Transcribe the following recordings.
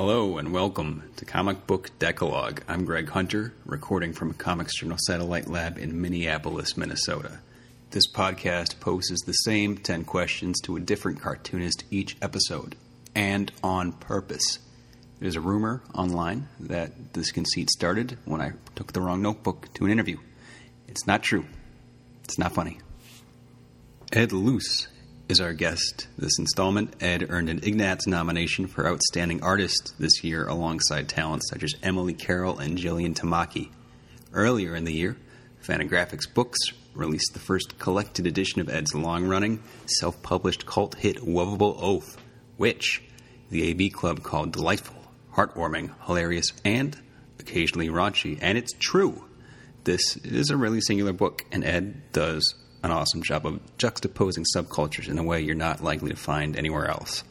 Hello and welcome to Comic Book Decalogue. I'm Greg Hunter, recording from a Comics Journal Satellite Lab in Minneapolis, Minnesota. This podcast poses the same 10 questions to a different cartoonist each episode, and on purpose. There's a rumor online that this conceit started when I took the wrong notebook to an interview. It's not true. It's not funny. Ed Luce is our guest this installment. Ed earned an Ignatz nomination for Outstanding Artist this year alongside talents such as Emily Carroll and Jillian Tamaki. Earlier in the year, Fantagraphics Books released the first collected edition of Ed's long running, self published cult hit Wuvable Oaf, which the AV Club called delightful, heartwarming, hilarious, and occasionally raunchy. And it's true. This is a really singular book, and Ed does an awesome job of juxtaposing subcultures in a way you're not likely to find anywhere else.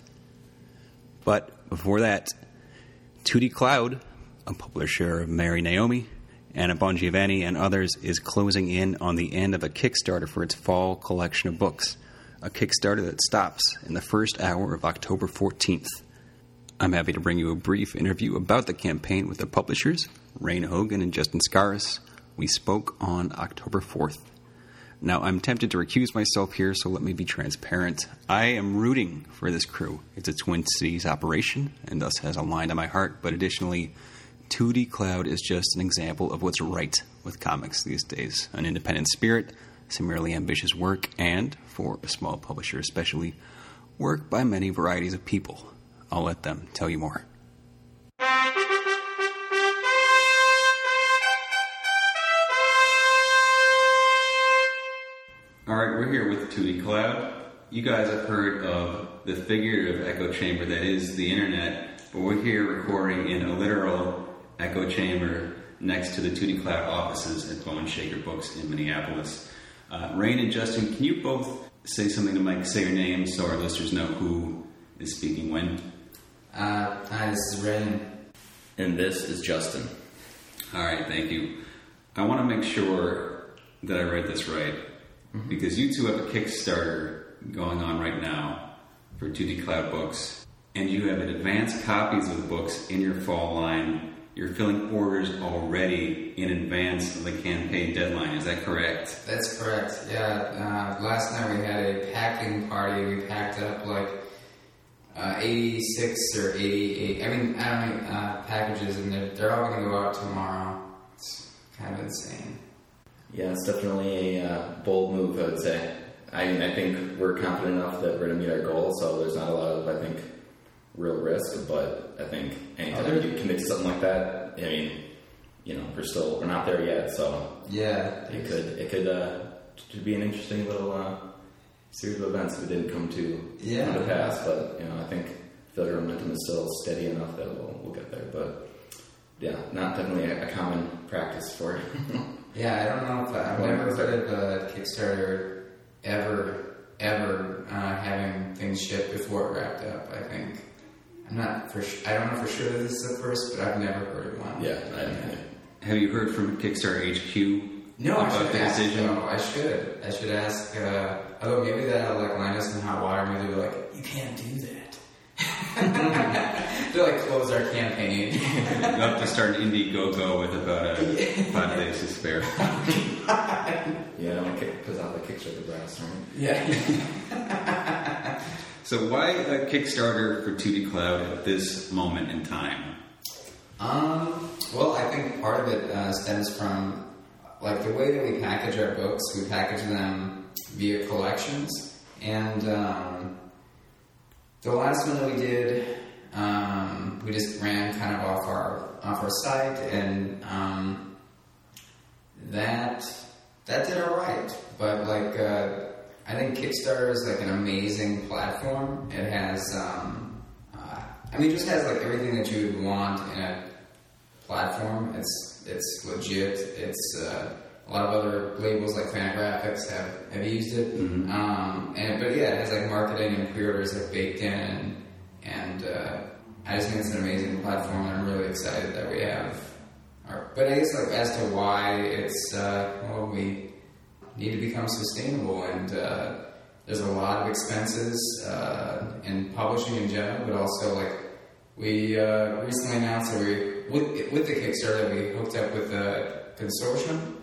But before that, 2D Cloud, a publisher of MariNaomi, Anna Bongiovanni, and others, is closing in on the end of a Kickstarter for its fall collection of books, a Kickstarter that stops in the first hour of October 14th. I'm happy to bring you a brief interview about the campaign with the publishers, Raighne Hogan and Justin Skarhus. We spoke on October 4th. Now, I'm tempted to recuse myself here, so let me be transparent. I am rooting for this crew. It's a Twin Cities operation, and thus has a line to my heart, but additionally, 2D Cloud is just an example of what's right with comics these days an independent spirit, some really ambitious work, and, for a small publisher especially, work by many varieties of people. I'll let them tell you more. All right, we're here with 2D Cloud. You guys have heard of the figurative echo chamber that is the internet, but we're here recording in a literal echo chamber next to the 2D Cloud offices at Bone Shaker Books in Minneapolis. Uh, Raighne and Justin, can you both say something to Mike? Say your name so our listeners know who is speaking when. Uh, hi, this is Raighne. And this is Justin. All right, thank you. I want to make sure that I read this right because you two have a Kickstarter going on right now for 2D Cloud Books, and you have advanced copies of the books in your fall line. You're filling orders already in advance of the campaign deadline. Is that correct? That's correct. Yeah. Uh, last night we had a packing party. We packed up like uh, 86 or 88. I mean, I don't know uh, packages, and they're, they're all going to go out tomorrow. It's kind of insane. Yeah, it's definitely a uh, bold move, I would say. I mean, I think we're confident enough that we're going to meet our goal, so there's not a lot of, I think, real risk. But I think anytime Other- you commit to something like that, I mean, you know, we're still we're not there yet, so Yeah. it could it could uh, to be an interesting little uh, series of events if it didn't come to Yeah. come to pass. But you know, I think I feel like our momentum is still steady enough that we'll we'll get there. But yeah, not definitely a, a common practice for Yeah, I don't know if I've Well, never it's heard of a Kickstarter ever, ever uh, having things shipped before it wrapped up. I think I'm not for. Sh- I don't know for sure that this is the first, but I've never heard of one. yeah. I, Have you heard from Kickstarter HQ No, I should the ask. decision? though. I should. I should ask. Uh, although maybe that'll like land us in hot water. Maybe they're like, you can't do that. They'll like close our campaign. You have to start an Indiegogo with about a five days to spare. Yeah, my kick because out the Kickstarter brass, right? yeah. So why a Kickstarter for 2D Cloud at this moment in time? Um, well, I think part of it uh, stems from like the way that we package our books. We package them via collections, and um, the last one that we did, um, we just ran kind of off our off our site, and um, that that did all right. But like, uh, I think Kickstarter is like an amazing platform. It has. Um, uh, I mean, it just has like everything that you would want in a platform. It's it's legit. It's uh, a lot of other labels like Fantagraphics have, have used it. Um, and but yeah, it has like marketing and pre-orders like baked in, and and uh, I just think it's an amazing platform. and I'm really excited that we have. Our, but I guess like as to why it's uh, well we need to become sustainable and. Uh, there's a lot of expenses uh, in publishing in general, but also like we uh, recently announced that we, with, with the Kickstarter, we hooked up with a consortium.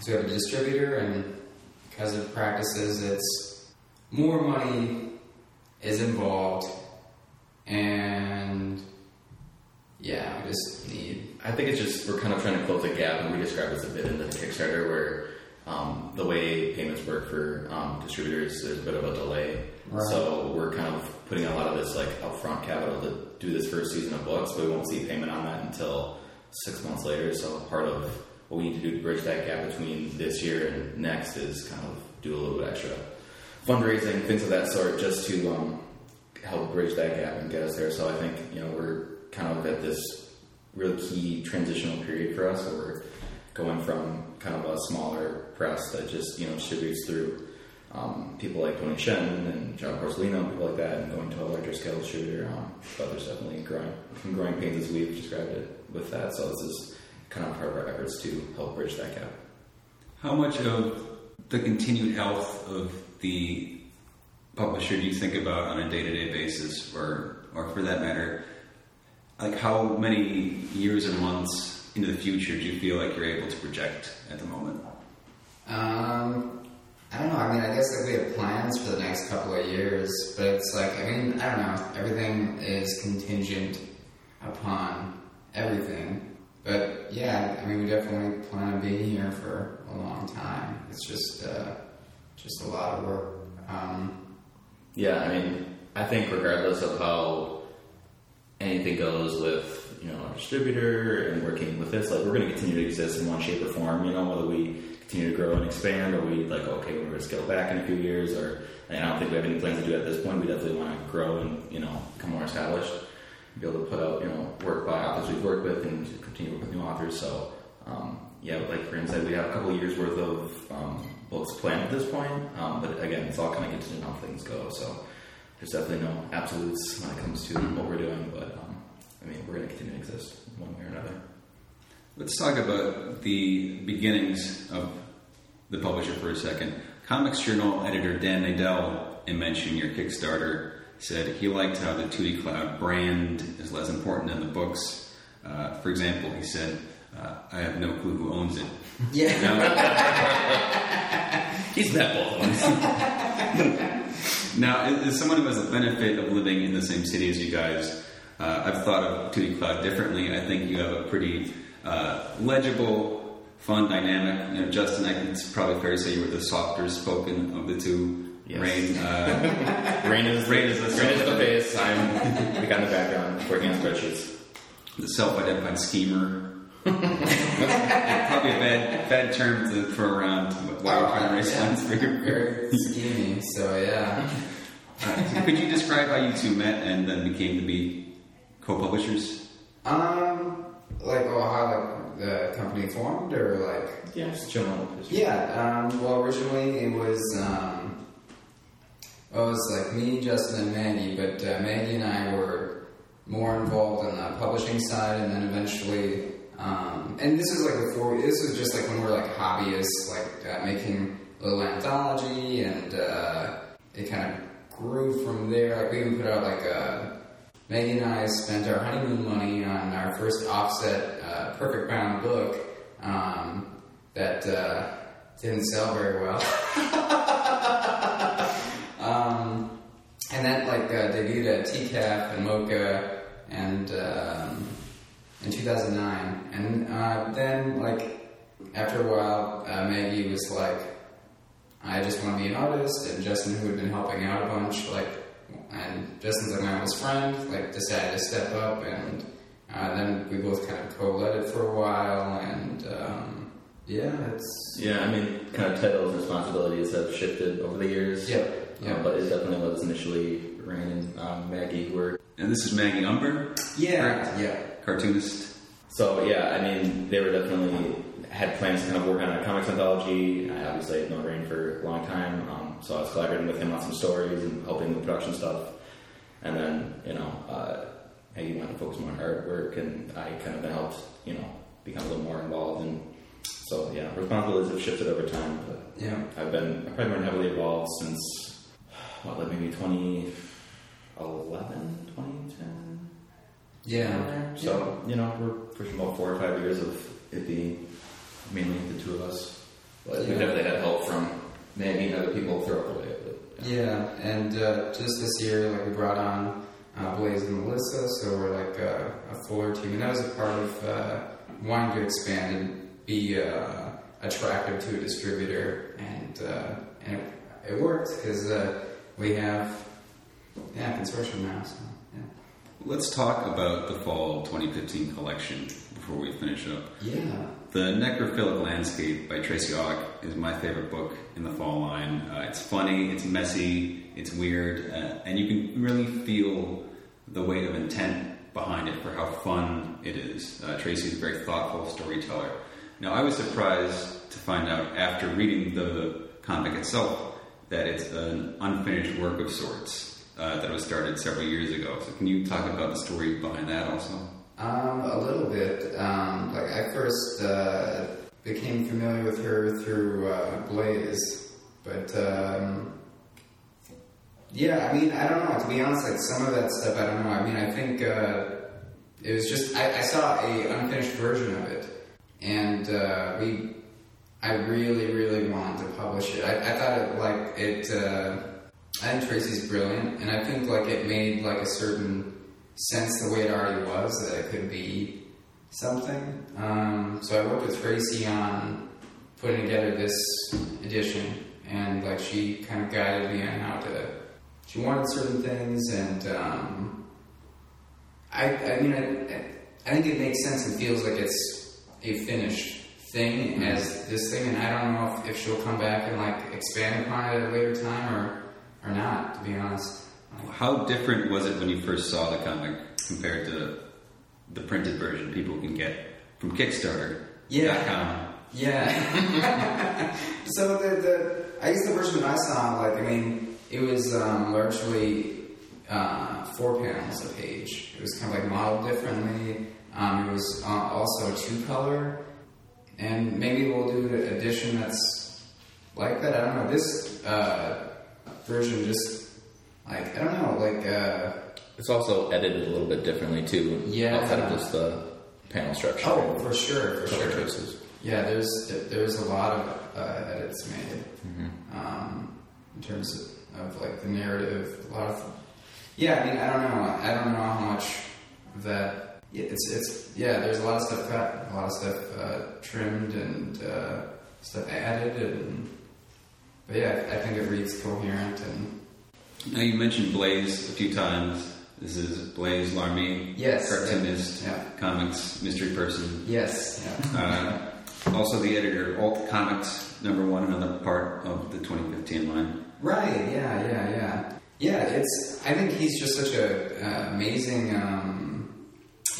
So we have a distributor, and because of practices, it's more money is involved, and yeah, we just need. I think it's just we're kind of trying to close a gap, and we describe this a bit in the Kickstarter where um, the way payments work for um, distributors, there's a bit of a delay. Right. So we're kind of putting a lot of this like upfront capital to do this first season of books, but we won't see payment on that until six months later. So part of what we need to do to bridge that gap between this year and next is kind of do a little bit extra fundraising, things of that sort, just to um, help bridge that gap and get us there. So I think you know we're kind of at this really key transitional period for us, where we're going from kind of a smaller press that just you know distributes through um, people like Tony Shen and John Porcellino, and people like that, and going to a larger scale distributor. Um, but there's definitely growing growing pains as we've described it with that. So this is kind of part of our efforts to help bridge that gap. How much of the continued health of the publisher do you think about on a day-to-day basis, or or for that matter, like how many years and months into the future do you feel like you're able to project at the moment? Um, I don't know. I mean, I guess like we have plans for the next couple of years, but it's like I mean, I don't know. Everything is contingent upon everything. But yeah, I mean, we definitely plan on being here for a long time. It's just uh, just a lot of work. Um, Yeah, I mean, I think regardless of how anything goes with you know our distributor and working with this, like we're going to continue to exist in one shape or form. You know, whether we continue to grow and expand, or we like okay, we're going to scale back in a few years, or I don't think we have any plans to do it at this point. We definitely want to grow and you know become more established, be able to put out you know work by authors we've worked with, and continue to work with new authors. So. Um, yeah, like Brandon said, we have a couple years worth of um, books planned at this point, um, but again, it's all kind of contingent on how things go. So there's definitely no absolutes when it comes to what we're doing, but um, I mean, we're going to continue to exist one way or another. Let's talk about the beginnings of the publisher for a second. Comics Journal editor Dan Nadel, in mentioning your Kickstarter, said he liked how the 2D Cloud brand is less important than the books. Uh, for example, he said, uh, I have no clue who owns it. yeah. He's met both. Now, as as someone who has the benefit of living in the same city as you guys, uh, I've thought of 2D Cloud differently. I think you have a pretty uh, legible, fun dynamic. You know, Justin, I think it's probably fair to say you were the softer spoken of the two. Yes. Raighne, uh, Raighne is Raighne is the Raighne is the face. I'm the guy in the background working on spreadsheets. the self-identified schemer. probably a bad, bad term to throw around while we're trying to raise funds for your Very scheming. So yeah. Uh, could you describe how you two met and then became to be co-publishers? Um, like, oh, how like the company formed, or like Yeah, just general. Yeah, um, well, originally it was, um, it was like me, Justin, and Maggie, but uh, Maggie and I were more involved on the publishing side, and then eventually, um, and this is like before, this was just like when we were like hobbyists, like uh, making a little anthology, and uh, it kind of grew from there. Like we even put out like a, Maggie and I spent our honeymoon money on our first offset uh, Perfect Bound book um, that uh, didn't sell very well. and that like uh, debuted at TCAF and MoCCA and um, in 2009. And uh, then like after a while, uh, Maggie was like, I just want to be an artist, and Justin, who had been helping out a bunch, like, and Justin's like my oldest friend, like, decided to step up, and uh, then we both kind of co-led it for a while, and um, yeah, it's Yeah, I mean, kind of titles responsibilities have shifted over the years. yeah, Yeah, but it definitely was initially Raighne and um, Maggie who were. And this is Maggie Umber, yeah, yeah. cartoonist. So yeah, I mean, they were definitely had plans to kind of work on a comics anthology. I obviously had known Raighne for a long time, um, so I was collaborating with him on some stories and helping with production stuff. And then you know, uh, Maggie wanted to focus more on artwork, and I kind of helped you know become a little more involved. And so yeah, responsibilities have shifted over time, but Yeah. I've been I've probably been heavily involved since what like maybe 2011, 2010. Yeah. So you know, we're pushing about four or five years of it being mainly the two of us. But we've Yeah. definitely had help from maybe other people throughout the way. But, Yeah, and uh, just this year, like we brought on uh, Blaise and Melissa, so we're like uh, a fuller team, and that was a part of uh, wanting to expand and be uh, attractive to a distributor, and uh, and it, it worked because uh, we have yeah consortium now. So yeah, Let's talk about the fall 2015 collection before we finish up. yeah, The Necrophilic Landscape by Tracy Auch is my favorite book in the fall line. Uh, it's funny, it's messy, it's weird, uh, and you can really feel the weight of intent behind it for how fun it is. Uh, Tracy is a very thoughtful storyteller. Now, I was surprised to find out after reading the comic itself that it's an unfinished work of sorts uh, that was started several years ago. So, can you talk about the story behind that also? Um, a little bit. Um, like I first uh, became familiar with her through uh, Blaise, but um, yeah, I mean, I don't know. To be honest, like some of that stuff, I don't know. I mean, I think uh, it was just I, I saw a unfinished version of it, and uh, we. I really, really wanted to publish it. I, I thought it like it. Uh, I think Tracy's brilliant, and I think like it made like a certain sense the way it already was that it could be something. Um, so I worked with Tracy on putting together this edition, and like she kind of guided me on how to. She wanted certain things, and um, I, I mean, I, I think it makes sense and feels like it's a finished thing as this thing, and I don't know if, if she'll come back and like expand upon it at a later time or or not. To be honest. How different was it when you first saw the comic compared to the printed version people can get from Kickstarter? Yeah. Yeah. so the, the I guess the version that I saw, like I mean, it was um, largely uh, four panels a page. It was kind of like modeled differently. Um, it was uh, also two color, and maybe we'll do an edition that's like that. I don't know. This uh, version just like I don't know, like. Uh, It's also edited a little bit differently too. Yeah. Outside of just the panel structure. oh, for sure, for sure. choices. Yeah, there's there's a lot of uh, edits made um, in terms of, of like the narrative. A lot of yeah. I mean, I don't know. I don't know how much that. Yeah, It's it's yeah. There's a lot of stuff cut, a lot of stuff uh, trimmed, and uh, stuff added, and but yeah, I think it reads coherent and Now you mentioned Blaise a few times. This is Blaise Larmee, Yes, cartoonist, yeah. comics mystery person. yes, yeah. Uh, also the editor of Alt Comics, number one, another part of the 2015 line. Right. Yeah. Yeah. Yeah. Yeah. It's. I think he's just such a uh, amazing um,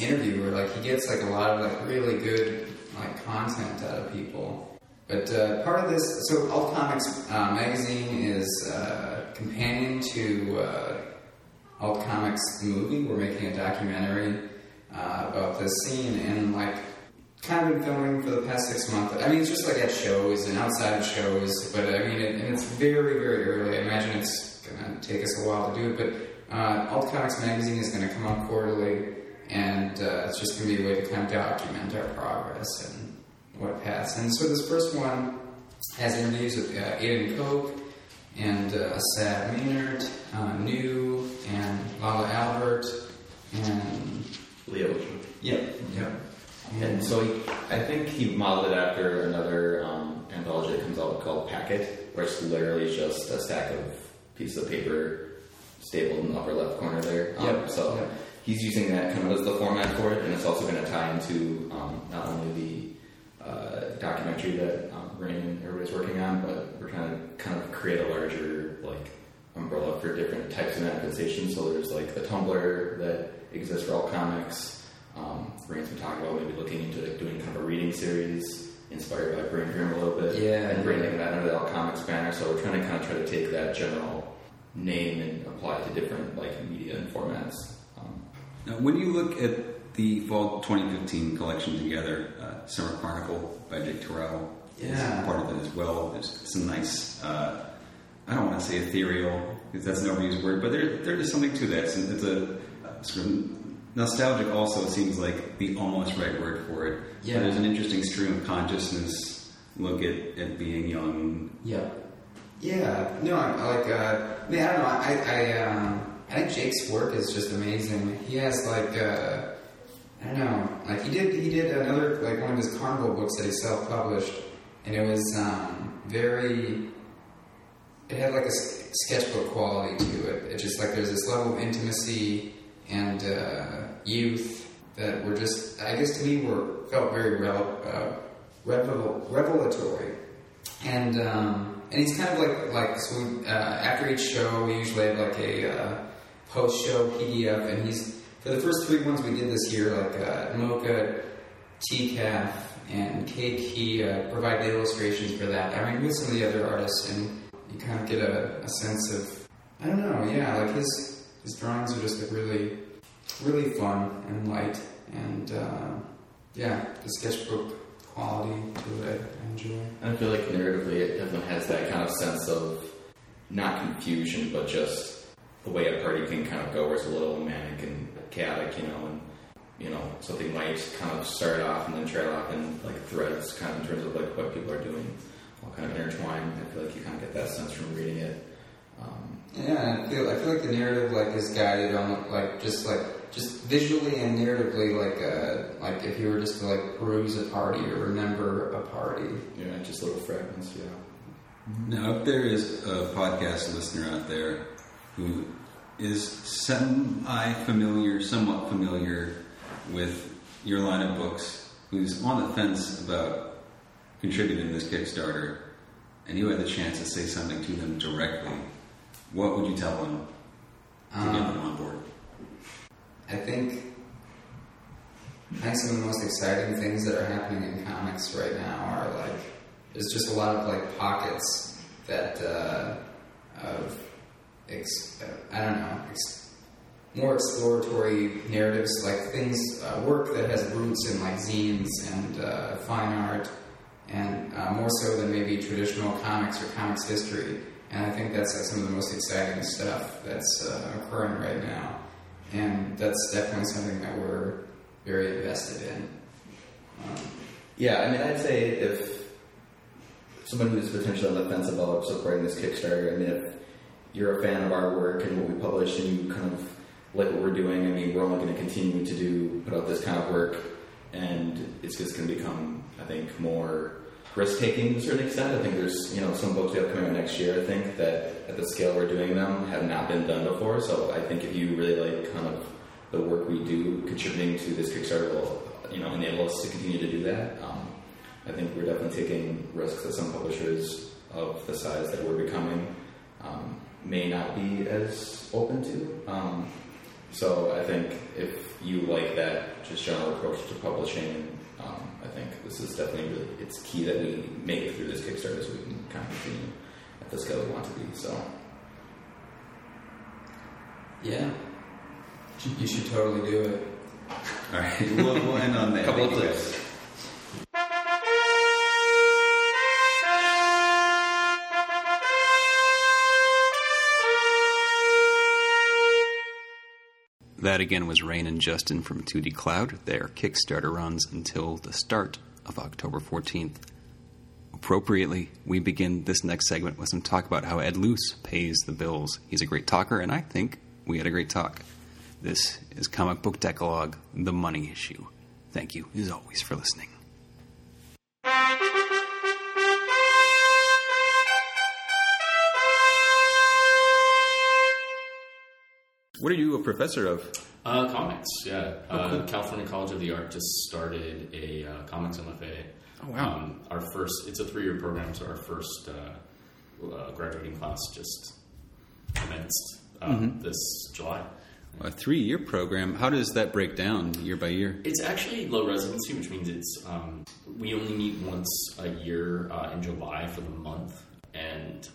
interviewer. Like he gets like a lot of like really good like content out of people. But uh, part of this, so Alt Comics uh, magazine is uh, companion to uh, Alt Comics movie. We're making a documentary uh, about this scene and like kind of been filming for the past six months. I mean, it's just like at shows and outside of shows, but I mean, it, and it's very, very early. I imagine it's to take us a while to do it, but uh, Alt Comics Magazine is to come out quarterly, and uh, it's just going to be a way to kind of document our progress and what passed. And so this first one has interviews with uh, Aidan Koch and uh, Sad Maynard, uh, New, and Lala Albert, and Leo. yep, yep. And so he, I think he modeled it after another um, anthology that comes out called Packet, where it's literally just a stack of pieces of paper stapled in the upper left corner there. Um, Yep, So yep. He's using that kind of as the format for it, and it's also going to tie into um, not only the uh, documentary that um, Raighne and everybody's working on, but we're trying to kind of create a larger like umbrella for different types of manifestations. So there's like the Tumblr that exists for all comics. Um, Raighne's been talking about maybe looking into like, doing kind of a reading series inspired by Brain Frame a little bit, Yeah, and bringing yeah. that under the all comics banner. So we're trying to kind of try to take that general name and apply it to different like media and formats. Now, when you look at the fall 2015 collection together, uh, Summer Chronicle by Jake Terrell is part of it as well. There's some nice, uh, I don't want to say ethereal, because that's an overused word, but there, there is something to that. It's, it's a, uh, sort of nostalgic also seems like the almost right word for it. Yeah. There's an interesting stream of consciousness look at, at being young. Yeah. Yeah. No, I like. Uh, I mean, I don't know. I I um, I think Jake's work is just amazing. He has like. Uh, I don't know. Like he did. He did another like one of his carnival books that he self-published, and it was um, very. It had like a sketchbook quality to it. It just like there's this level of intimacy and uh, youth that were just. I guess to me were felt very rel- uh, revel- revelatory and um, and he's kind of like like so we, uh, after each show we usually have like a uh, post show PDF and he's for the first three ones we did this year like uh, MoCCA, TCAF, and Cake he uh, provided the illustrations for that. I mean with some of the other artists and you kind of get a, a sense of I don't know yeah like his his drawings are just like really really fun and light and uh, yeah the sketchbook quality to it I enjoy. I feel like narratively it definitely has that kind of sense of not confusion, but just the way a party can kind of go, where it's a little manic and chaotic, you know, and you know something might kind of start off and then trail off in like threads, kind of in terms of like what people are doing, all kind of intertwined. I feel like you kind of get that sense from reading it. Um, Yeah, I feel I feel like the narrative like is guided on like just like just visually and narratively like uh like if you were just to like peruse a party or remember a party. you know, just little fragments. Yeah. Now, if there is a podcast listener out there who is semi familiar, somewhat familiar with your line of books, who's on the fence about contributing to this Kickstarter, and you had the chance to say something to them directly, what would you tell them to get them on board? I think I some of the most exciting things that are happening in comics right now are like there's just a lot of like pockets that uh, of ex- uh, I don't know ex- more exploratory narratives like things uh, work that has roots in like zines and uh, fine art and uh, more so than maybe traditional comics or comics history and I think that's uh, some of the most exciting stuff that's uh, occurring right now and that's definitely something that we're very invested in. Um, Yeah, I mean, I'd say if someone who's potentially on the fence about supporting this Kickstarter, I mean, if you're a fan of our work and what we publish and you kind of like what we're doing, I mean, we're only going to continue to do, put out this kind of work and it's just going to become, I think, more risk taking to a certain extent. I think there's, you know, some books we have coming out next year, I think, that at the scale we're doing them have not been done before. So I think if you really like kind of the work we do, contributing to this Kickstarter will, you know, enable us to continue to do that. Um, I think we're definitely taking risks that some publishers of the size that we're becoming um, may not be as open to. Um, so I think if you like that just general approach to publishing, um, I think this is definitely really it's key that we make it through this Kickstarter so we can kind of continue at the scale we want to be. So yeah, you should totally do it. All right, we'll, we'll end on that. Couple of Thank That again was Raighne and Justin from 2D Cloud. Their Kickstarter runs until the start of October 14th. Appropriately, we begin this next segment with some talk about how Ed Luce pays the bills. He's a great talker, and I think we had a great talk. This is Comic Book Decalogue, The Money Issue. Thank you, as always, for listening. What are you a professor of? Uh, comics, yeah. Uh, California College of the Art just started a uh, comics MFA. Oh, wow. Um, our first, it's a three-year program, so our first uh, uh, graduating class just commenced uh, Mm-hmm. this July. A three year program. How does that break down year by year? It's actually low residency, which means it's um, we only meet once a year uh, in July for the month, and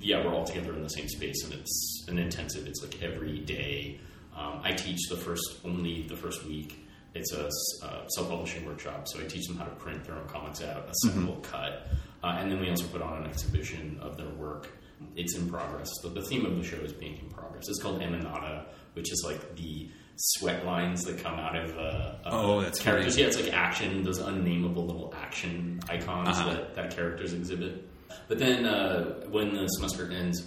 yeah, we're all together in the same space, and it's an intensive. It's like every day. Um, I teach the first only the first week. It's a uh, self-publishing workshop, so I teach them how to print their own comics out, assemble, cut. Uh, and then we also put on an exhibition of their work. It's in progress. The, the theme of the show is being in progress. It's called Emanata, which is like the sweat lines that come out of uh, uh, Oh, that's characters. great. Yeah, it's like action, those unnameable little action icons Uh-huh. that, that characters exhibit. But then uh, when the semester ends,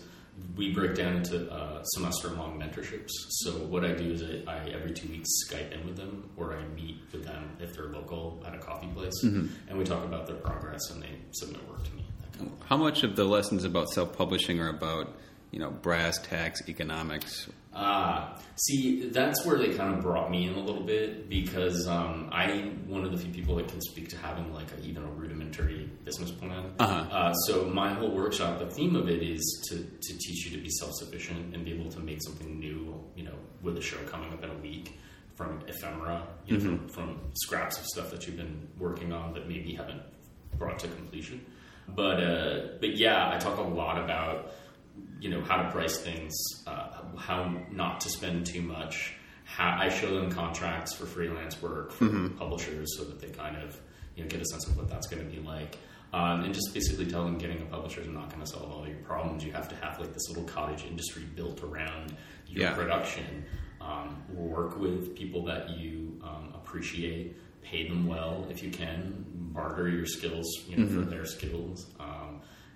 we break down into uh, semester-long mentorships. So what I do is I, I every two weeks Skype in with them, or I meet with them if they're local at a coffee place, Mm-hmm. and we talk about their progress, and they submit work to me. Kind of How much of the lessons about self-publishing are about, you know, brass tacks, economics? Ah, see, that's where they kind of brought me in a little bit because um, I'm one of the few people that can speak to having like a, even a rudimentary business plan. Uh-huh. Uh, so my whole workshop, the theme of it is to, to teach you to be self-sufficient and be able to make something new. You know, with a show coming up in a week from ephemera, you know, from, from scraps of stuff that you've been working on that maybe haven't brought to completion. But uh, but yeah, I talk a lot about you know how to price things, uh, how not to spend too much. How I show them contracts for freelance work for publishers so that they kind of you know get a sense of what that's going to be like, um, and just basically tell them getting a publisher is not going to solve all your problems. You have to have like this little cottage industry built around your Yeah. production. Um, work with people that you um, appreciate, pay them well if you can, barter your skills you know for their skills.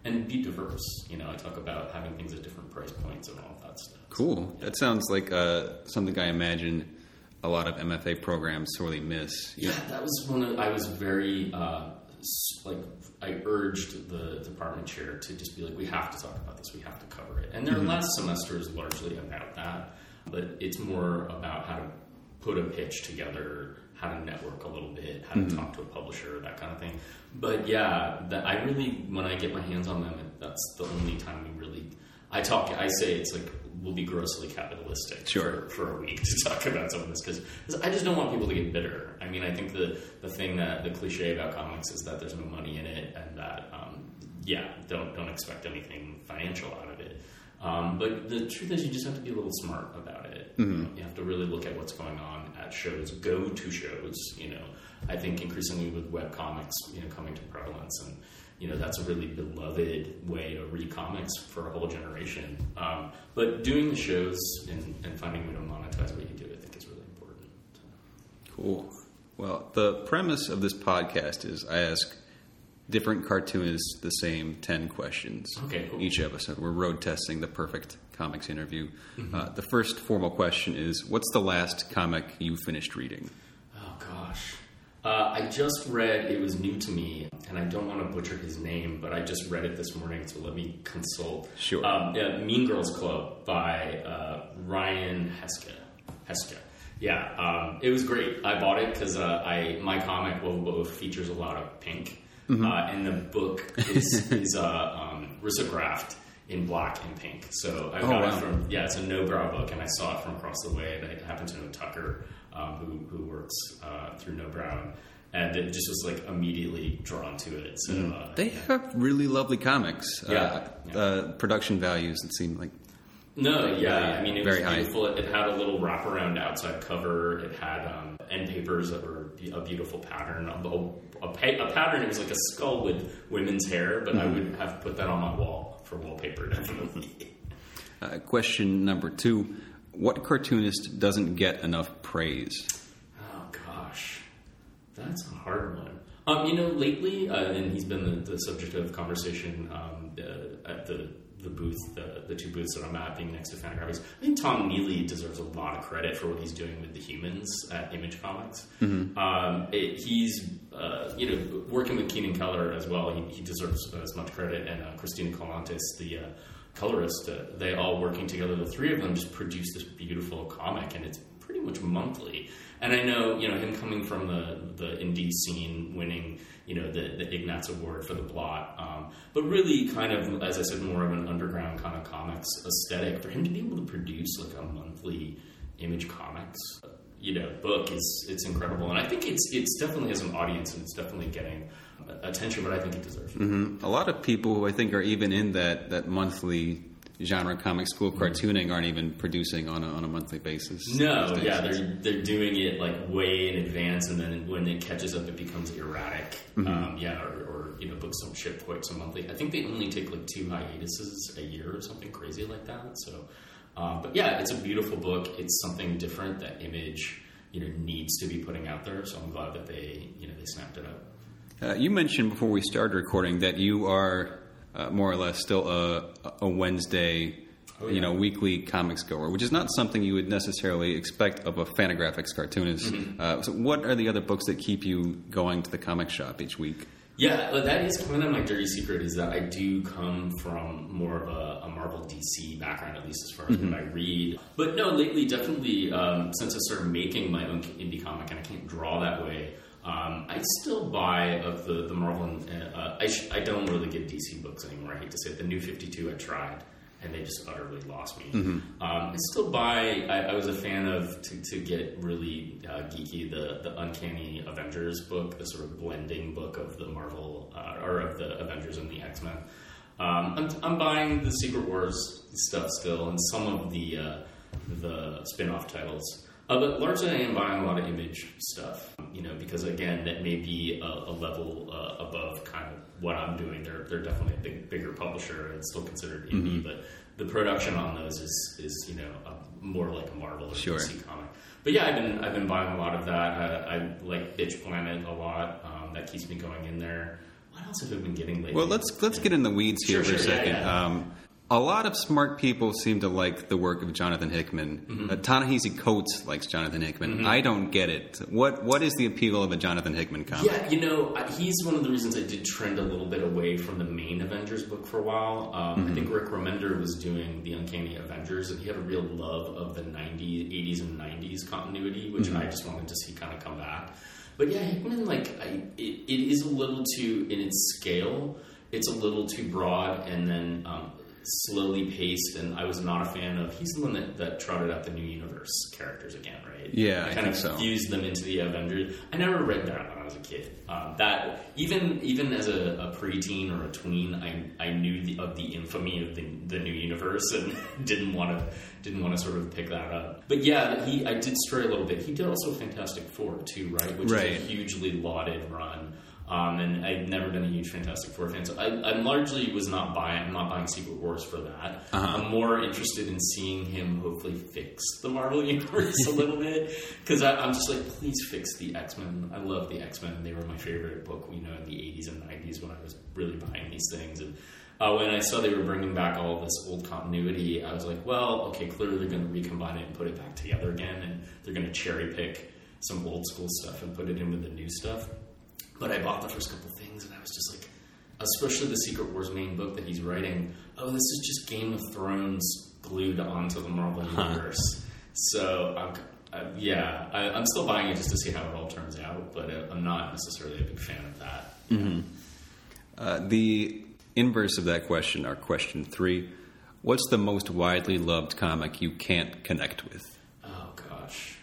And be diverse. You know, I talk about having things at different price points and all that stuff. Cool. That sounds like uh, something I imagine a lot of MFA programs sorely miss. Yeah, that was one of. I was very uh, like I urged the department chair to just be like, we have to talk about this. We have to cover it. And their last semester is largely about that, but it's more about how to put a pitch together, how to network a little bit, how to talk to a publisher, that kind of thing. But yeah, that I really when I get my hands on them, that's the only time we really. I talk. I say it's like we'll be grossly capitalistic Sure. for, for a week to talk about some of this because I just don't want people to get bitter. I mean, I think the the thing that the cliche about comics is that there's no money in it, and that um, yeah, don't don't expect anything financial out of it. Um, but the truth is, you just have to be a little smart about it. You, know, you have to really look at what's going on shows, go to shows. You know, I think increasingly with web comics, you know, coming to prevalence and you know that's a really beloved way to read comics for a whole generation. Um, but doing the shows and, and finding a way to monetize what you do, I think, is really important. Cool. Well, the premise of this podcast is I ask different cartoonists the same 10 questions Okay, cool. each episode. We're road testing the perfect comics interview. Mm-hmm. Uh, the first formal question is What's the last comic you finished reading? Oh gosh. Uh, I just read, it was new to me, and I don't want to butcher his name, but I just read it this morning, so let me consult. Sure. Um, yeah, mean Girls Club by uh, Ryan Heshka. Heshka. Yeah, um, it was great. I bought it because uh, I my comic Wobo features a lot of pink, Mm-hmm. uh, and the book is, is uh, um, in black and pink. So I Oh, got wow. it from yeah, it's a Nobrow book, and I saw it from across the way. And I happen to know Tucker, um, who who works uh, through Nobrow, and it just was like immediately drawn to it. So uh, They have really lovely comics. Yeah. Uh, Yeah. Uh, production values, it seemed like. no, yeah, I mean it was beautiful. It, it had a little wraparound outside cover. It had um, end papers that were a beautiful pattern. A, a, a pattern. It was like a skull with women's hair, but I would have put that on my wall for wallpaper definitely. Uh, question number two What cartoonist doesn't get enough praise? Oh gosh, that's a hard one. Um, you know, lately, uh, and he's been the, the subject of conversation um, uh, at the the booth, the, the two booths that I'm at, being next to Fantagraphics. I think Tom Neely deserves a lot of credit for what he's doing with the humans at Image Comics. Um, it, he's, uh, you know, working with Keenan Keller as well. He, he deserves as much credit, and uh, Kristina Collantes, the uh, colorist, uh, they all working together. The three of them just produced this beautiful comic, and it's pretty much monthly. And I know, you know, him coming from the the indie scene, winning, you know, the the Ignatz Award for the blot, um, but really kind of, as I said, more of an underground kind of comics aesthetic. For him to be able to produce like a monthly Image Comics, you know, book is it's incredible, and I think it's it's definitely has an audience, and it's definitely getting attention, but I think it deserves. it. A lot of people who I think are even in that, that monthly genre comic school cartooning aren't even producing on a, on a monthly basis. No, yeah, they're they're doing it like way in advance, and then when it catches up, it becomes erratic. Um, yeah, or, or you know books don't ship quite so monthly. I think they only take like two hiatuses a year or something crazy like that. So, um, but yeah, it's a beautiful book. It's something different that Image you know needs to be putting out there. So I'm glad that they you know they snapped it up. Uh, you mentioned before we started recording that you are uh, more or less still a, a Wednesday, Oh, you know, weekly comics goer, which is not something you would necessarily expect of a Fantagraphics cartoonist. Mm-hmm. Uh, so, what are the other books that keep you going to the comic shop each week? Yeah, that is kind of my dirty secret is that I do come from more of a, a Marvel DC background, at least as far as what I read. But no, lately, definitely, um, since I started making my own indie comic and I can't draw that way, um, I still buy of the, the Marvel. And, uh, I, sh- I don't really get DC books anymore. I hate to say it. The new 52 I tried. And they just utterly lost me. Um, I still buy. I, I was a fan of to, to get really uh, geeky the the Uncanny Avengers book, the sort of blending book of the Marvel uh, or of the Avengers and the X Men. Um, I'm, I'm buying the Secret Wars stuff still, and some of the uh, the spin off titles. Uh, but largely, I am buying a lot of image stuff, you know, because again, that may be a, a level uh, above kind of what I'm doing. They're they're definitely a big, bigger publisher and still considered indie, but the production on those is is you know a, more like a Marvel or Sure. DC comic. But yeah, I've been I've been buying a lot of that. I, I like Bitch Planet a lot. Um, that keeps me going in there. What else have I been getting lately? Well, let's let's get in the weeds here Sure, for a sure, yeah, second. yeah. Um, a lot of smart people seem to like the work of Jonathan Hickman. Mm-hmm. Uh, Ta-Nehisi Coates likes Jonathan Hickman. I don't get it. What what is the appeal of a Jonathan Hickman comic? Yeah, you know, he's one of the reasons I did trend a little bit away from the main Avengers book for a while. Um, I think Rick Remender was doing the Uncanny Avengers, and he had a real love of the 90s, 80s, and 90s continuity, which I just wanted to see kind of come back. But yeah, Hickman, like, I, it, it is a little too, in its scale, it's a little too broad, and then um, slowly paced, and I was not a fan of. He's the one that, that trotted out the new universe characters again, right? Yeah, I kind of so. fused them into the Avengers. I never read that when I was a kid. Um, that even even as a, a preteen or a tween, I, I knew the, of the infamy of the, the new universe and didn't want to didn't want to sort of pick that up. But yeah, he I did stray a little bit. He did also Fantastic Four too, right? Which Right. is a hugely lauded run. Um, and I've never been a huge Fantastic Four fan, so I, I largely was not buying. I'm not buying Secret Wars for that. I'm more interested in seeing him hopefully fix the Marvel universe a little bit because I'm just like, please fix the X Men. I love the X Men. They were my favorite book, you know, in the 80s and 90s when I was really buying these things. And uh, when I saw they were bringing back all this old continuity, I was like, well, okay, clearly they're going to recombine it and put it back together again, and they're going to cherry pick some old school stuff and put it in with the new stuff. But I bought the first couple things, and I was just like, especially the Secret Wars main book that he's writing. Oh, this is just Game of Thrones glued onto the Marvel universe. So I'm, uh, yeah, I, I'm still buying it just to see how it all turns out, but uh, I'm not necessarily a big fan of that. Uh, the inverse of that question, or question three, what's the most widely loved comic you can't connect with? Oh gosh,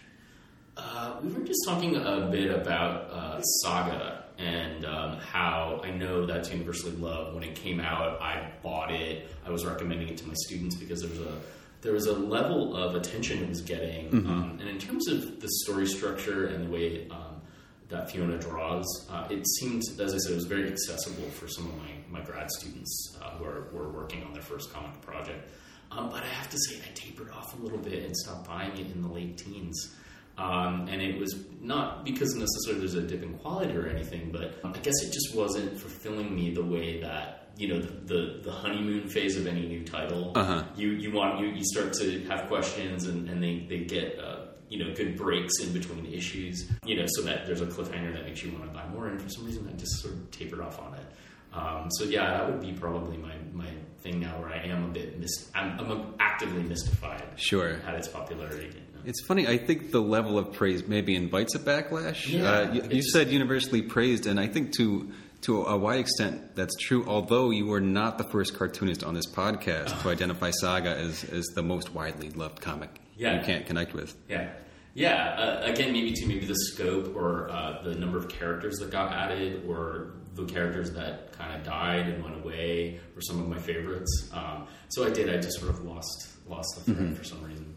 uh, we were just talking a bit about uh, Saga and um, how I know that's universally loved. When it came out, I bought it. I was recommending it to my students because there was a there was a level of attention it was getting, um, and in terms of the story structure and the way. Um, that Fiona draws. Uh, it seemed, as I said, it was very accessible for some of my, my grad students uh, who are, were working on their first comic project. Um, but I have to say, I tapered off a little bit and stopped buying it in the late teens. Um, and it was not because necessarily there's a dip in quality or anything, but I guess it just wasn't fulfilling me the way that you know the the, the honeymoon phase of any new title. Uh-huh. You you want you, you start to have questions and, and they they get uh, you know good breaks in between issues. You know so that there's a cliffhanger that makes you want to buy more. And for some reason, I just sort of tapered off on it. Um, so yeah, that would be probably my, my thing now, where I am a bit mis- I'm, I'm actively mystified Sure. at its popularity. you know. It's funny. I think the level of praise maybe invites a backlash. Yeah, uh, you, you said universally praised, and I think to to a wide extent that's true. Although you were not the first cartoonist on this podcast to identify Saga as as the most widely loved comic Yeah. you can't connect with. Yeah, yeah. Uh, again, maybe to maybe the scope or uh, the number of characters that got added, or the characters that kind of died and went away, were some of my favorites. Um, so I did. I just sort of lost lost the thread for some reason.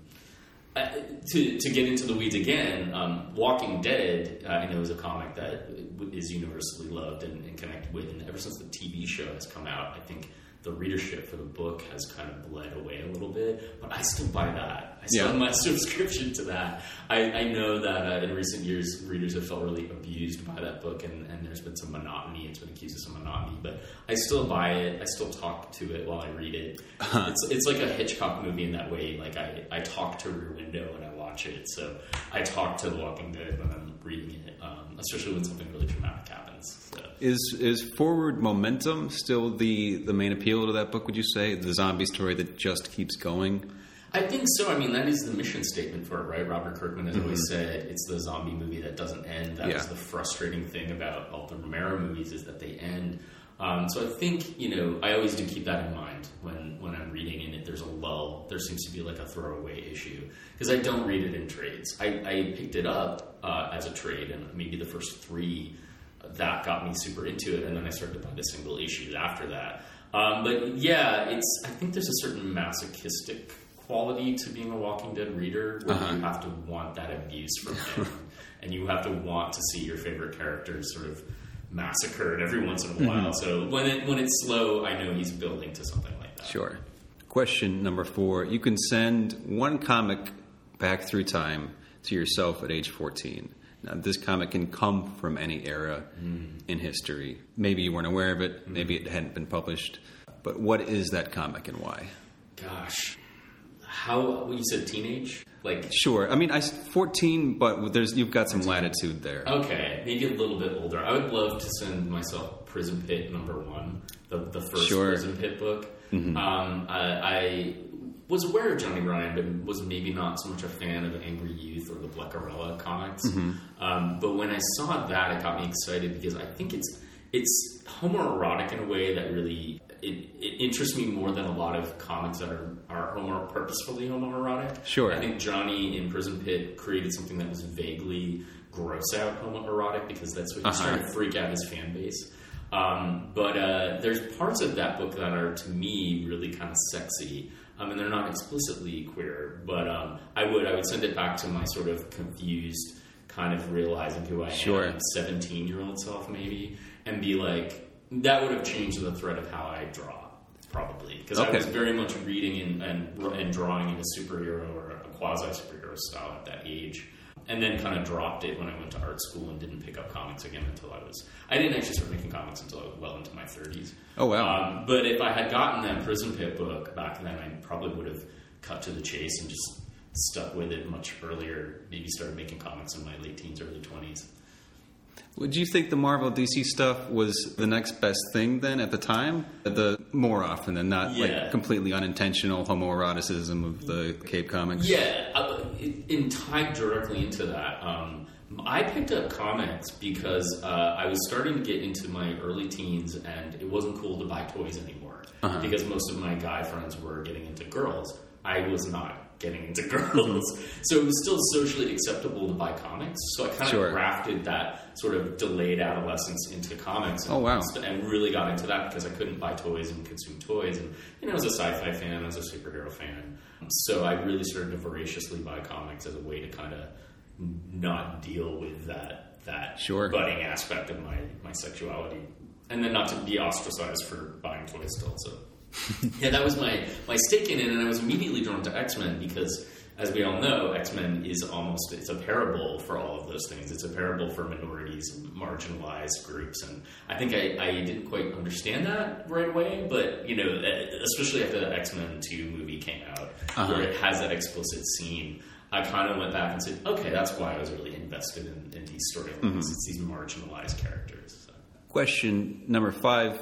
uh, to, to get into the weeds again, um, Walking Dead, uh, I know is a comic that is universally loved and, and, connected with, and ever since the TV show has come out, I think the readership for the book has kind of bled away a little bit. But I still buy that. I still yeah. have my subscription to that. I, I know that uh, in recent years, readers have felt really abused by that book, and, and there's been some monotony. It's been accused of some monotony, but I still buy it. I still talk to it while I read it. Uh-huh. It's, it's like a Hitchcock movie in that way. Like I, I talk to Rear Window when I watch it. So I talk to The Walking Dead when I'm reading it, um, especially when something really dramatic happens. So. Is is forward momentum still the the main appeal to that book? Would you say the zombie story that just keeps going? I think so. I mean, that is the mission statement for it, right? Robert Kirkman has mm-hmm. always said it's the zombie movie that doesn't end. That yeah. was the frustrating thing about all the Romero movies is that they end. Um, so I think you know I always do keep that in mind when when I'm reading and if there's a lull, there seems to be like a throwaway issue because I don't read it in trades. I, I picked it up uh, as a trade and maybe the first three that got me super into it, and then I started to buy the single issues after that. Um, but yeah, it's I think there's a certain masochistic quality to being a Walking Dead reader where uh-huh. you have to want that abuse from him, and you have to want to see your favorite characters sort of massacred every once in a while. Mm-hmm. So when it when it's slow, I know he's building to something like that. Sure. Question number four: You can send one comic back through time to yourself at age fourteen. Now, this comic can come from any era mm. in history. Maybe you weren't aware of it. Mm. Maybe it hadn't been published. But what is that comic and why? Gosh, how you said teenage? Like sure. I mean, I fourteen, but there's you've got some latitude there. Okay, maybe a little bit older. I would love to send myself Prison Pit number one, the the first sure. Prison Pit book. Mm-hmm. Um, I, I was aware of Johnny Ryan, but was maybe not so much a fan of Angry Youth or the Blecherella comics. Mm-hmm. Um, but when I saw that, it got me excited because I think it's it's homoerotic in a way that really it, it, interests me more than a lot of comics that are are homo purposefully homoerotic. Sure, I think Johnny in Prison Pit created something that was vaguely gross out homoerotic because that's what uh-huh. started to freak out his fan base. Um, but uh, there's parts of that book that are to me really kind of sexy. Um, and they're not explicitly queer, but um, I would I would send it back to my sort of confused, kind of realizing who I sure. am, seventeen year old self maybe, and be like that would have changed the thread of how I draw probably because okay. I was very much reading and, and, and drawing in a superhero or a quasi superhero style at that age and then kind of dropped it when I went to art school and didn't pick up comics again until I was. I didn't actually start making comics until I was well into my 30s. Oh wow! Um, but if I had gotten that Prison Pit book back then, I probably would have cut to the chase and just stuck with it much earlier. Maybe started making comics in my late teens, early 20s. Would you think the Marvel DC stuff was the next best thing then at the time? The more often than not, yeah. like completely unintentional homoeroticism of the Cape comics. Yeah, uh, in tied directly into that. Um, I picked up comics because uh, I was starting to get into my early teens, and it wasn't cool to buy toys anymore uh-huh. because most of my guy friends were getting into girls. I was not getting into girls. so it was still socially acceptable to buy comics. So I kind sure. of grafted that sort of delayed adolescence into comics. And, oh, wow. And really got into that because I couldn't buy toys and consume toys. And, you know, as a sci fi fan, as a superhero fan. So I really started to voraciously buy comics as a way to kind of not deal with that that sure. budding aspect of my, my sexuality. And then not to be ostracized for buying toys still. So yeah, that was my my stake in it, and I was immediately drawn to X Men because, as we all know, X Men is almost it's a parable for all of those things. It's a parable for minorities, marginalized groups, and I think I, I didn't quite understand that right away. But you know, especially after the X Men Two movie came out, uh-huh. where it has that explicit scene. I kind of went back and said, okay, that's why I was really invested in, in these storylines. Mm-hmm. It's these marginalized characters. So. Question number five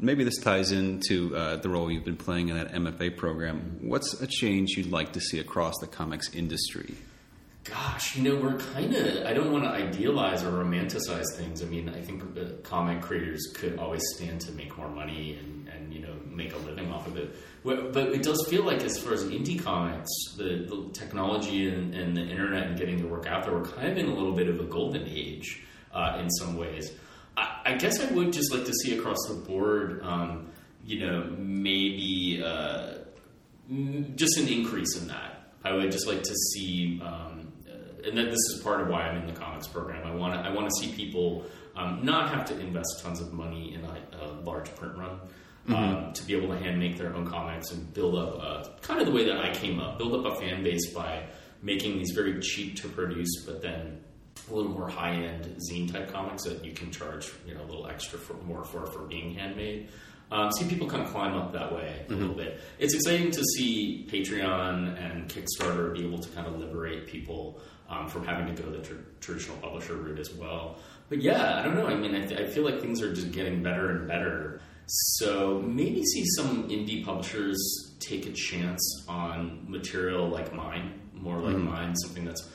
Maybe this ties into uh, the role you've been playing in that MFA program. What's a change you'd like to see across the comics industry? Gosh, you know, we're kind of, I don't want to idealize or romanticize things. I mean, I think comic creators could always stand to make more money and, and, you know, make a living off of it. But it does feel like, as far as indie comics, the, the technology and, and, the internet and getting the work out there, we're kind of in a little bit of a golden age uh, in some ways. I, I, guess I would just like to see across the board, um, you know, maybe uh, just an increase in that. I would just like to see, um, uh, and that this is part of why I'm in the comics program. I want to I want to see people um, not have to invest tons of money in a, a large print run. Um, to be able to hand make their own comics and build up uh, kind of the way that I came up, build up a fan base by making these very cheap to produce, but then a little more high end zine type comics that you can charge you know a little extra for more for for being handmade. Um, see people kind of climb up that way a little bit. It's exciting to see Patreon and Kickstarter be able to kind of liberate people um, from having to go the tr- traditional publisher route as well. But yeah, I don't know. I mean, I, th- I feel like things are just getting better and better. So maybe see some indie publishers take a chance on material like mine, more like mine, something that's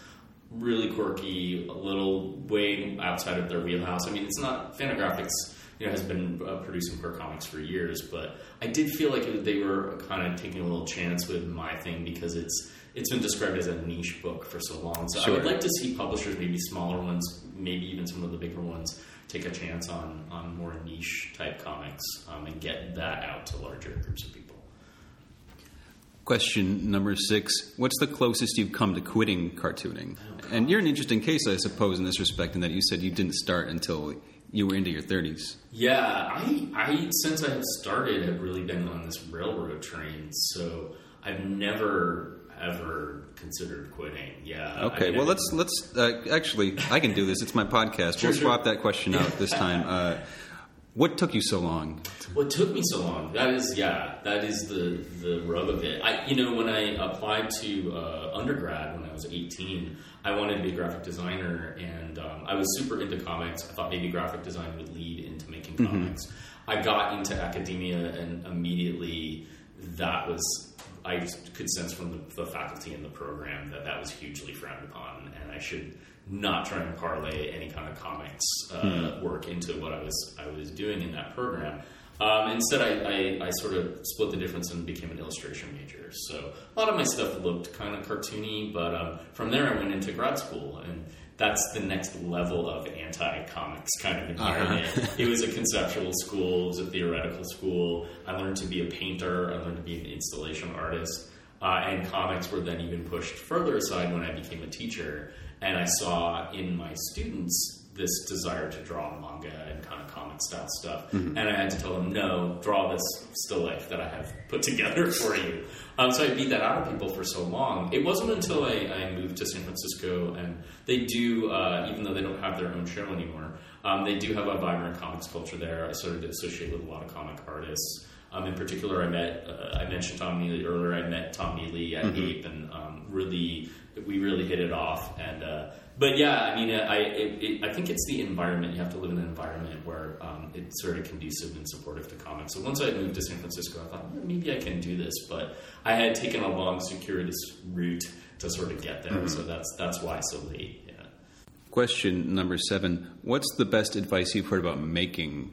really quirky, a little way outside of their wheelhouse. I mean, it's not Fantagraphics. You know, has been uh, producing queer comics for years, but I did feel like it, they were kind of taking a little chance with my thing because it's it's been described as a niche book for so long. So I would like to see publishers, maybe smaller ones, maybe even some of the bigger ones, take a chance on on more niche type comics um, and get that out to larger groups of people. Question number six What's the closest you've come to quitting cartooning? And you're an interesting case, I suppose, in this respect, in that you said you didn't start until you were into your 30s. Yeah, I, I since I started have really been on this railroad train, so I've never ever considered quitting. Yeah. Okay, I mean, well, let's let's uh, actually. I can do this. It's my podcast. Sure, we'll sure. swap that question out this time. Uh, what took you so long? What took me so long? That is, yeah, that is the the rub of it. I, you know, when I applied to uh, undergrad when I was eighteen, I wanted to be a graphic designer, and um, I was super into comics. I thought maybe graphic design would lead into making comics. I got into academia, and immediately that was. I could sense from the, the faculty in the program that that was hugely frowned upon, and I should not trying to parlay any kind of comics uh, work into what I was I was doing in that program. Um, instead, I, I, I sort of split the difference and became an illustration major. So a lot of my stuff looked kind of cartoony, but um, from there I went into grad school, and that's the next level of anti-comics kind of environment. It was a conceptual school, it was a theoretical school. I learned to be a painter, I learned to be an installation artist. Uh, and comics were then even pushed further aside when I became a teacher. And I saw in my students this desire to draw manga and kind of comic style stuff. And I had to tell them, no, draw this still life that I have put together for you. Um, so I beat that out of people for so long. It wasn't until I, I moved to San Francisco, and they do, uh, even though they don't have their own show anymore, um, they do have a vibrant comics culture there. I started to associate with a lot of comic artists. Um, in particular, I met, uh, I mentioned Tom Neely earlier. I met Tom Neely at APE, and um, really, we really hit it off. And uh, but yeah, I mean, I it, it, I think it's the environment. You have to live in an environment where um, it's sort of conducive and supportive to comics. So once I moved to San Francisco, I thought "Hmm, maybe I can do this. But I had taken a long, circuitous route to sort of get there. So that's that's why so late. Yeah. Question number seven What's the best advice you've heard about making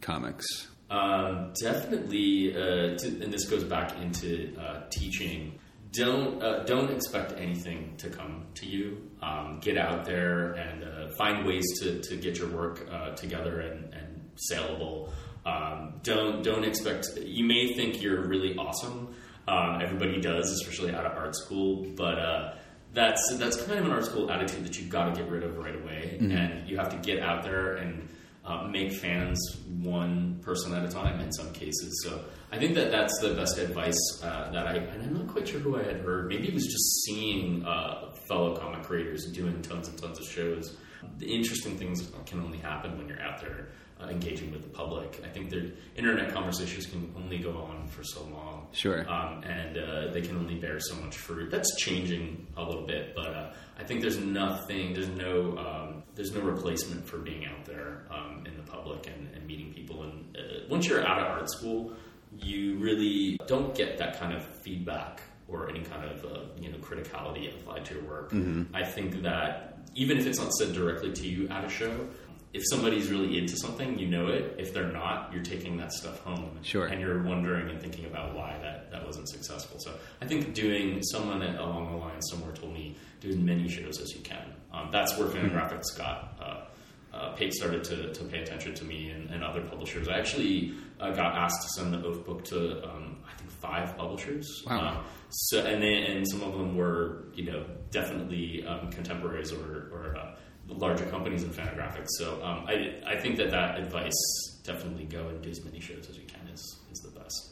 comics? Um, definitely, uh, to, and this goes back into uh, teaching. Don't uh, don't expect anything to come to you. Um, get out there and uh, find ways to, to get your work uh, together and, and saleable. Um, don't don't expect. You may think you're really awesome. Um, everybody does, especially out of art school, but. Uh, that's that's kind of an art school attitude that you've got to get rid of right away, and you have to get out there and uh, make fans one person at a time in some cases. So I think that that's the best advice uh, that I, and I'm not quite sure who I had heard. Maybe it was just seeing uh, fellow comic creators doing tons and tons of shows. The interesting things can only happen when you're out there uh, engaging with the public. I think the internet conversations can only go on for so long. Sure. Um, and uh, they can only bear so much fruit. That's changing a little bit, but uh, I think there's nothing, there's no, um, there's no replacement for being out there um, in the public and, and meeting people. And uh, once you're out of art school, you really don't get that kind of feedback or any kind of uh, you know criticality applied to your work. I think that even if it's not said directly to you at a show, if somebody's really into something, you know it. If they're not, you're taking that stuff home. Sure. And you're wondering and thinking about why that, that wasn't successful. So I think doing someone along the line somewhere told me do as many shows as you can. Um, that's where Fantagraphics got. Uh, uh, Pate started to, to pay attention to me and, and other publishers. I actually uh, got asked to send the Oaf book to um, I think five publishers. Wow. Um, so and then and some of them were you know definitely um, contemporaries or, or uh, larger companies in Fantagraphics. So um, I I think that that advice definitely go and do as many shows as you can is is the best.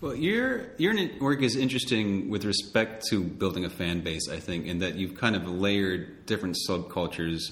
Well, your your work is interesting with respect to building a fan base. I think, in that you've kind of layered different subcultures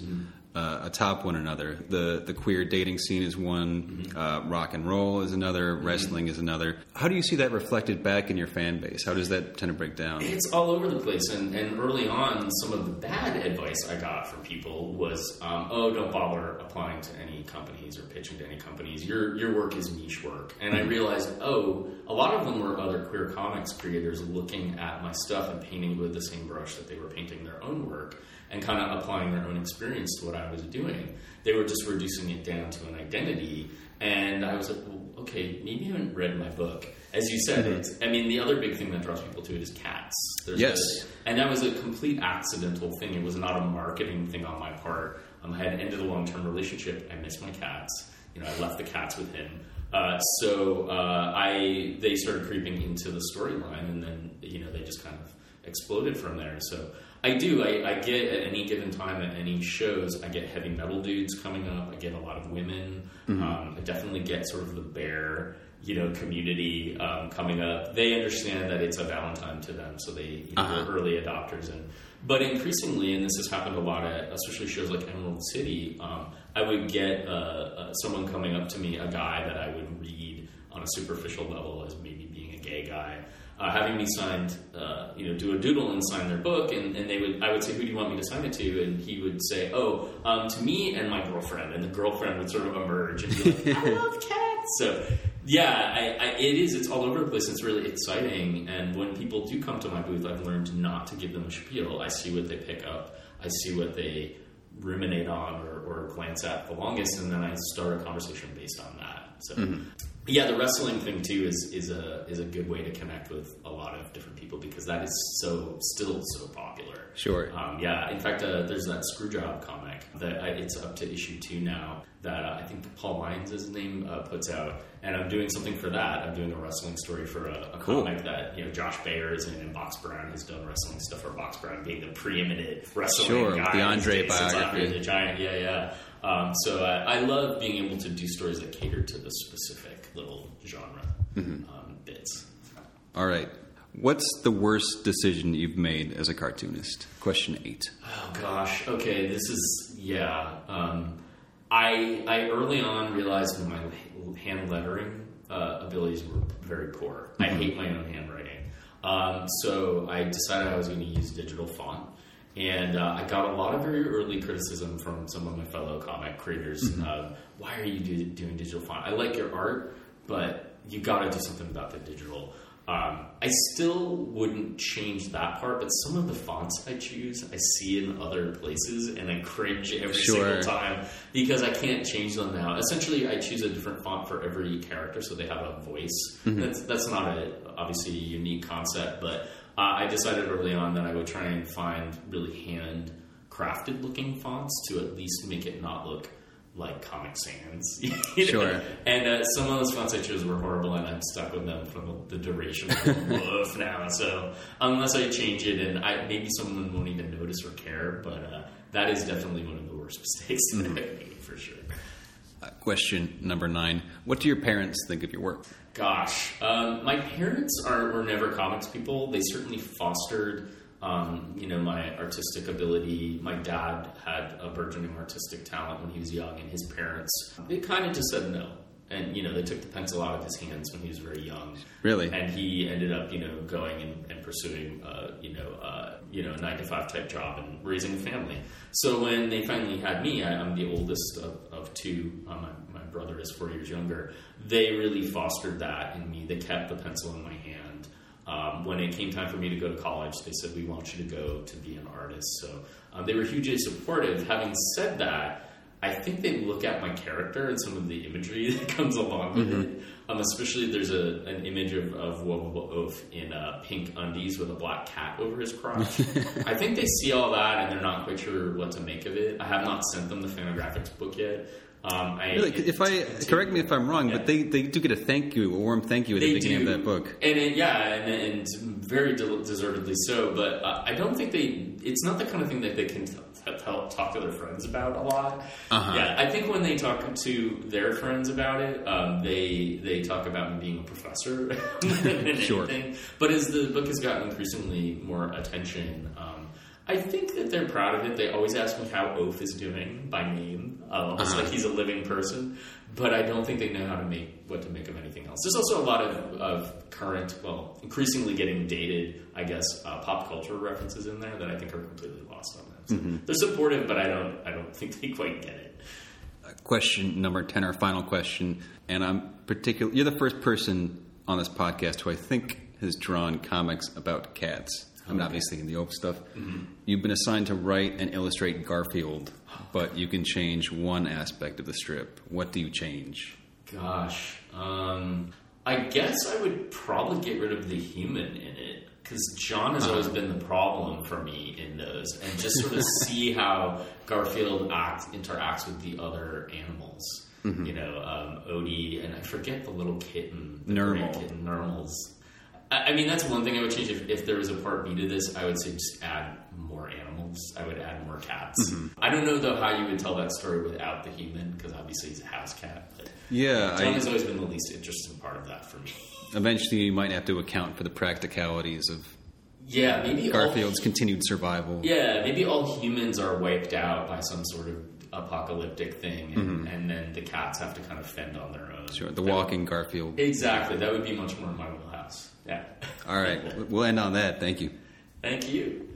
uh, atop one another. The the queer dating scene is one, uh, rock and roll is another, wrestling is another. How do you see that reflected back in your fan base? How does that tend to break down? It's all over the place, and, and early on, some of the bad advice I got from people was, um, "Oh, don't bother applying to any companies or pitching to any companies. Your your work is niche work." And I realized, oh, a lot of them were other queer comics creators looking at my stuff and painting with the same brush that they were painting their own work, and kind of applying their own experience to what I was doing. They were just reducing it down to an identity, and I was like, well, okay, maybe you haven't read my book. As you said, it's, I mean, the other big thing that draws people to it is cats. There's Yes. and that was a complete accidental thing. It was not a marketing thing on my part. Um, I had ended a long term relationship. I missed my cats. You know, I left the cats with him. Uh, so uh, I they started creeping into the storyline, and then you know they just kind of exploded from there. So I do. I, I get at any given time at any shows, I get heavy metal dudes coming up. I get a lot of women. Um, I definitely get sort of the bear, you know, community um, coming up. They understand that it's a Valentine to them, so they you know, Uh-huh. are early adopters. And but increasingly, and this has happened a lot at especially shows like Emerald City, um, I would get uh, uh, someone coming up to me, a guy that I would read on a superficial level as maybe being a gay guy uh, having me signed, uh, you know, do a doodle and sign their book, and, and they would, I would say, who do you want me to sign it to? And he would say, oh, um, to me and my girlfriend, and the girlfriend would sort of emerge and be like, I love cats. So, yeah, I, I, it is. It's all over the place. It's really exciting, and when people do come to my booth, I've learned not to give them a spiel. I see what they pick up. I see what they ruminate on or, or glance at the longest, and then I start a conversation based on that. So, yeah, the wrestling thing too is is a is a good way to connect with a lot of different people because that is so still so popular. Sure. Um, yeah. In fact, uh, there's that Screwjob comic that I, it's up to issue two now. That uh, I think Paul Lyons, his name, uh, puts out, and I'm doing something for that. I'm doing a wrestling story for a, a Cool. comic that you know Josh Bayer is in, and Box Brown has done wrestling stuff for Box Brown being the preeminent wrestling Sure, guy. the Andre biography. Andre the Giant. Yeah, yeah. Um, so I, I love being able to do stories that cater to the specific little genre Mm-hmm. um, bits. All right. What's the worst decision you've made as a cartoonist? Question eight. Oh gosh. Okay, this is yeah. Um, I I early on realized my hand lettering uh, abilities were very poor. I hate my own handwriting. Um, so I decided I was going to use digital font. And uh, I got a lot of very early criticism from some of my fellow comic creators. Uh, why are you do, doing digital font? I like your art, but you got to do something about the digital. Um, I still wouldn't change that part, but some of the fonts I choose, I see in other places, and I cringe every Sure. single time because I can't change them now. Essentially, I choose a different font for every character, so they have a voice. That's that's not a obviously a unique concept, but uh, I decided early on that I would try and find really hand crafted looking fonts to at least make it not look like Comic Sans. you know? Sure. And uh, some of those fonts I chose were horrible, and I'm stuck with them for the, the duration of the now. So unless I change it, and I, maybe someone won't even notice or care, but uh, that is definitely one of the worst mistakes that I've made for sure. Uh, question number nine. What do your parents think of your work? Gosh, um, my parents are were never comics people. They certainly fostered, um, you know, my artistic ability. My dad had a burgeoning artistic talent when he was young, and his parents they kind of just said no. And you know, they took the pencil out of his hands when he was very young. Really? And he ended up, you know, going and, and pursuing, uh, you know, uh, you know, a nine to five type job and raising a family. So when they finally had me, I, I'm the oldest of, of two. My brother is four years younger. They really fostered that in me. They kept the pencil in my hand. Um, when it came time for me to go to college, they said, "We want you to go to be an artist." So um, they were hugely supportive. Having said that, I think they look at my character and some of the imagery that comes along with it. Um, especially there's a an image of of Wuvable Oaf in uh, pink undies with a black cat over his crotch. I think they see all that and they're not quite sure what to make of it. I have not sent them the Fantagraphics book yet. Um, I, Really, if I correct me if I'm wrong, Yeah. but they, they do get a thank you, a warm thank you at the beginning do. of that book. and it, yeah, and, and very de- deservedly so. But uh, I don't think they. It's not the kind of thing that they can t- t- talk to their friends about a lot. Uh-huh. Yeah, I think when they talk to their friends about it, um, they they talk about me being a professor Sure. anything. But as the book has gotten increasingly more attention. Um, I think that they're proud of it. They always ask me how Oaf is doing by name, uh, almost Uh-huh. like he's a living person. But I don't think they know how to make what to make of anything else. There's also a lot of, of current, well, increasingly getting dated, I guess, uh, pop culture references in there that I think are completely lost on them. So Mm-hmm. They're supportive, but I don't, I don't think they quite get it. Question number 10, our final question. And I'm particular. You're the first person on this podcast who I think has drawn comics about cats. I'm obviously in the Oaf stuff. You've been assigned to write and illustrate Garfield, but you can change one aspect of the strip. What do you change? Gosh, um, I guess I would probably get rid of the human in it because Jon has always been the problem for me in those, and just sort of see how Garfield act interacts with the other animals. You know, um, Odie, and I forget the little kitten, the Nermal. kitten, Nermals. I, I mean, that's one thing I would change. If, if there was a part B to this, I would say just add more animals. I would add more cats. Mm-hmm. I don't know though how you would tell that story without the human, because obviously he's a house cat. But Yeah, Jon I, has always been the least interesting part of that for me. eventually you might have to account for the practicalities of Yeah, maybe Garfield's All, continued survival. yeah, maybe all humans are wiped out by some sort of apocalyptic thing, and, mm-hmm. and then the cats have to kind of fend on their own. Sure, the That- walking Garfield. Exactly, that would be much more my. Yeah. All right, we'll end on that. Thank you. Thank you.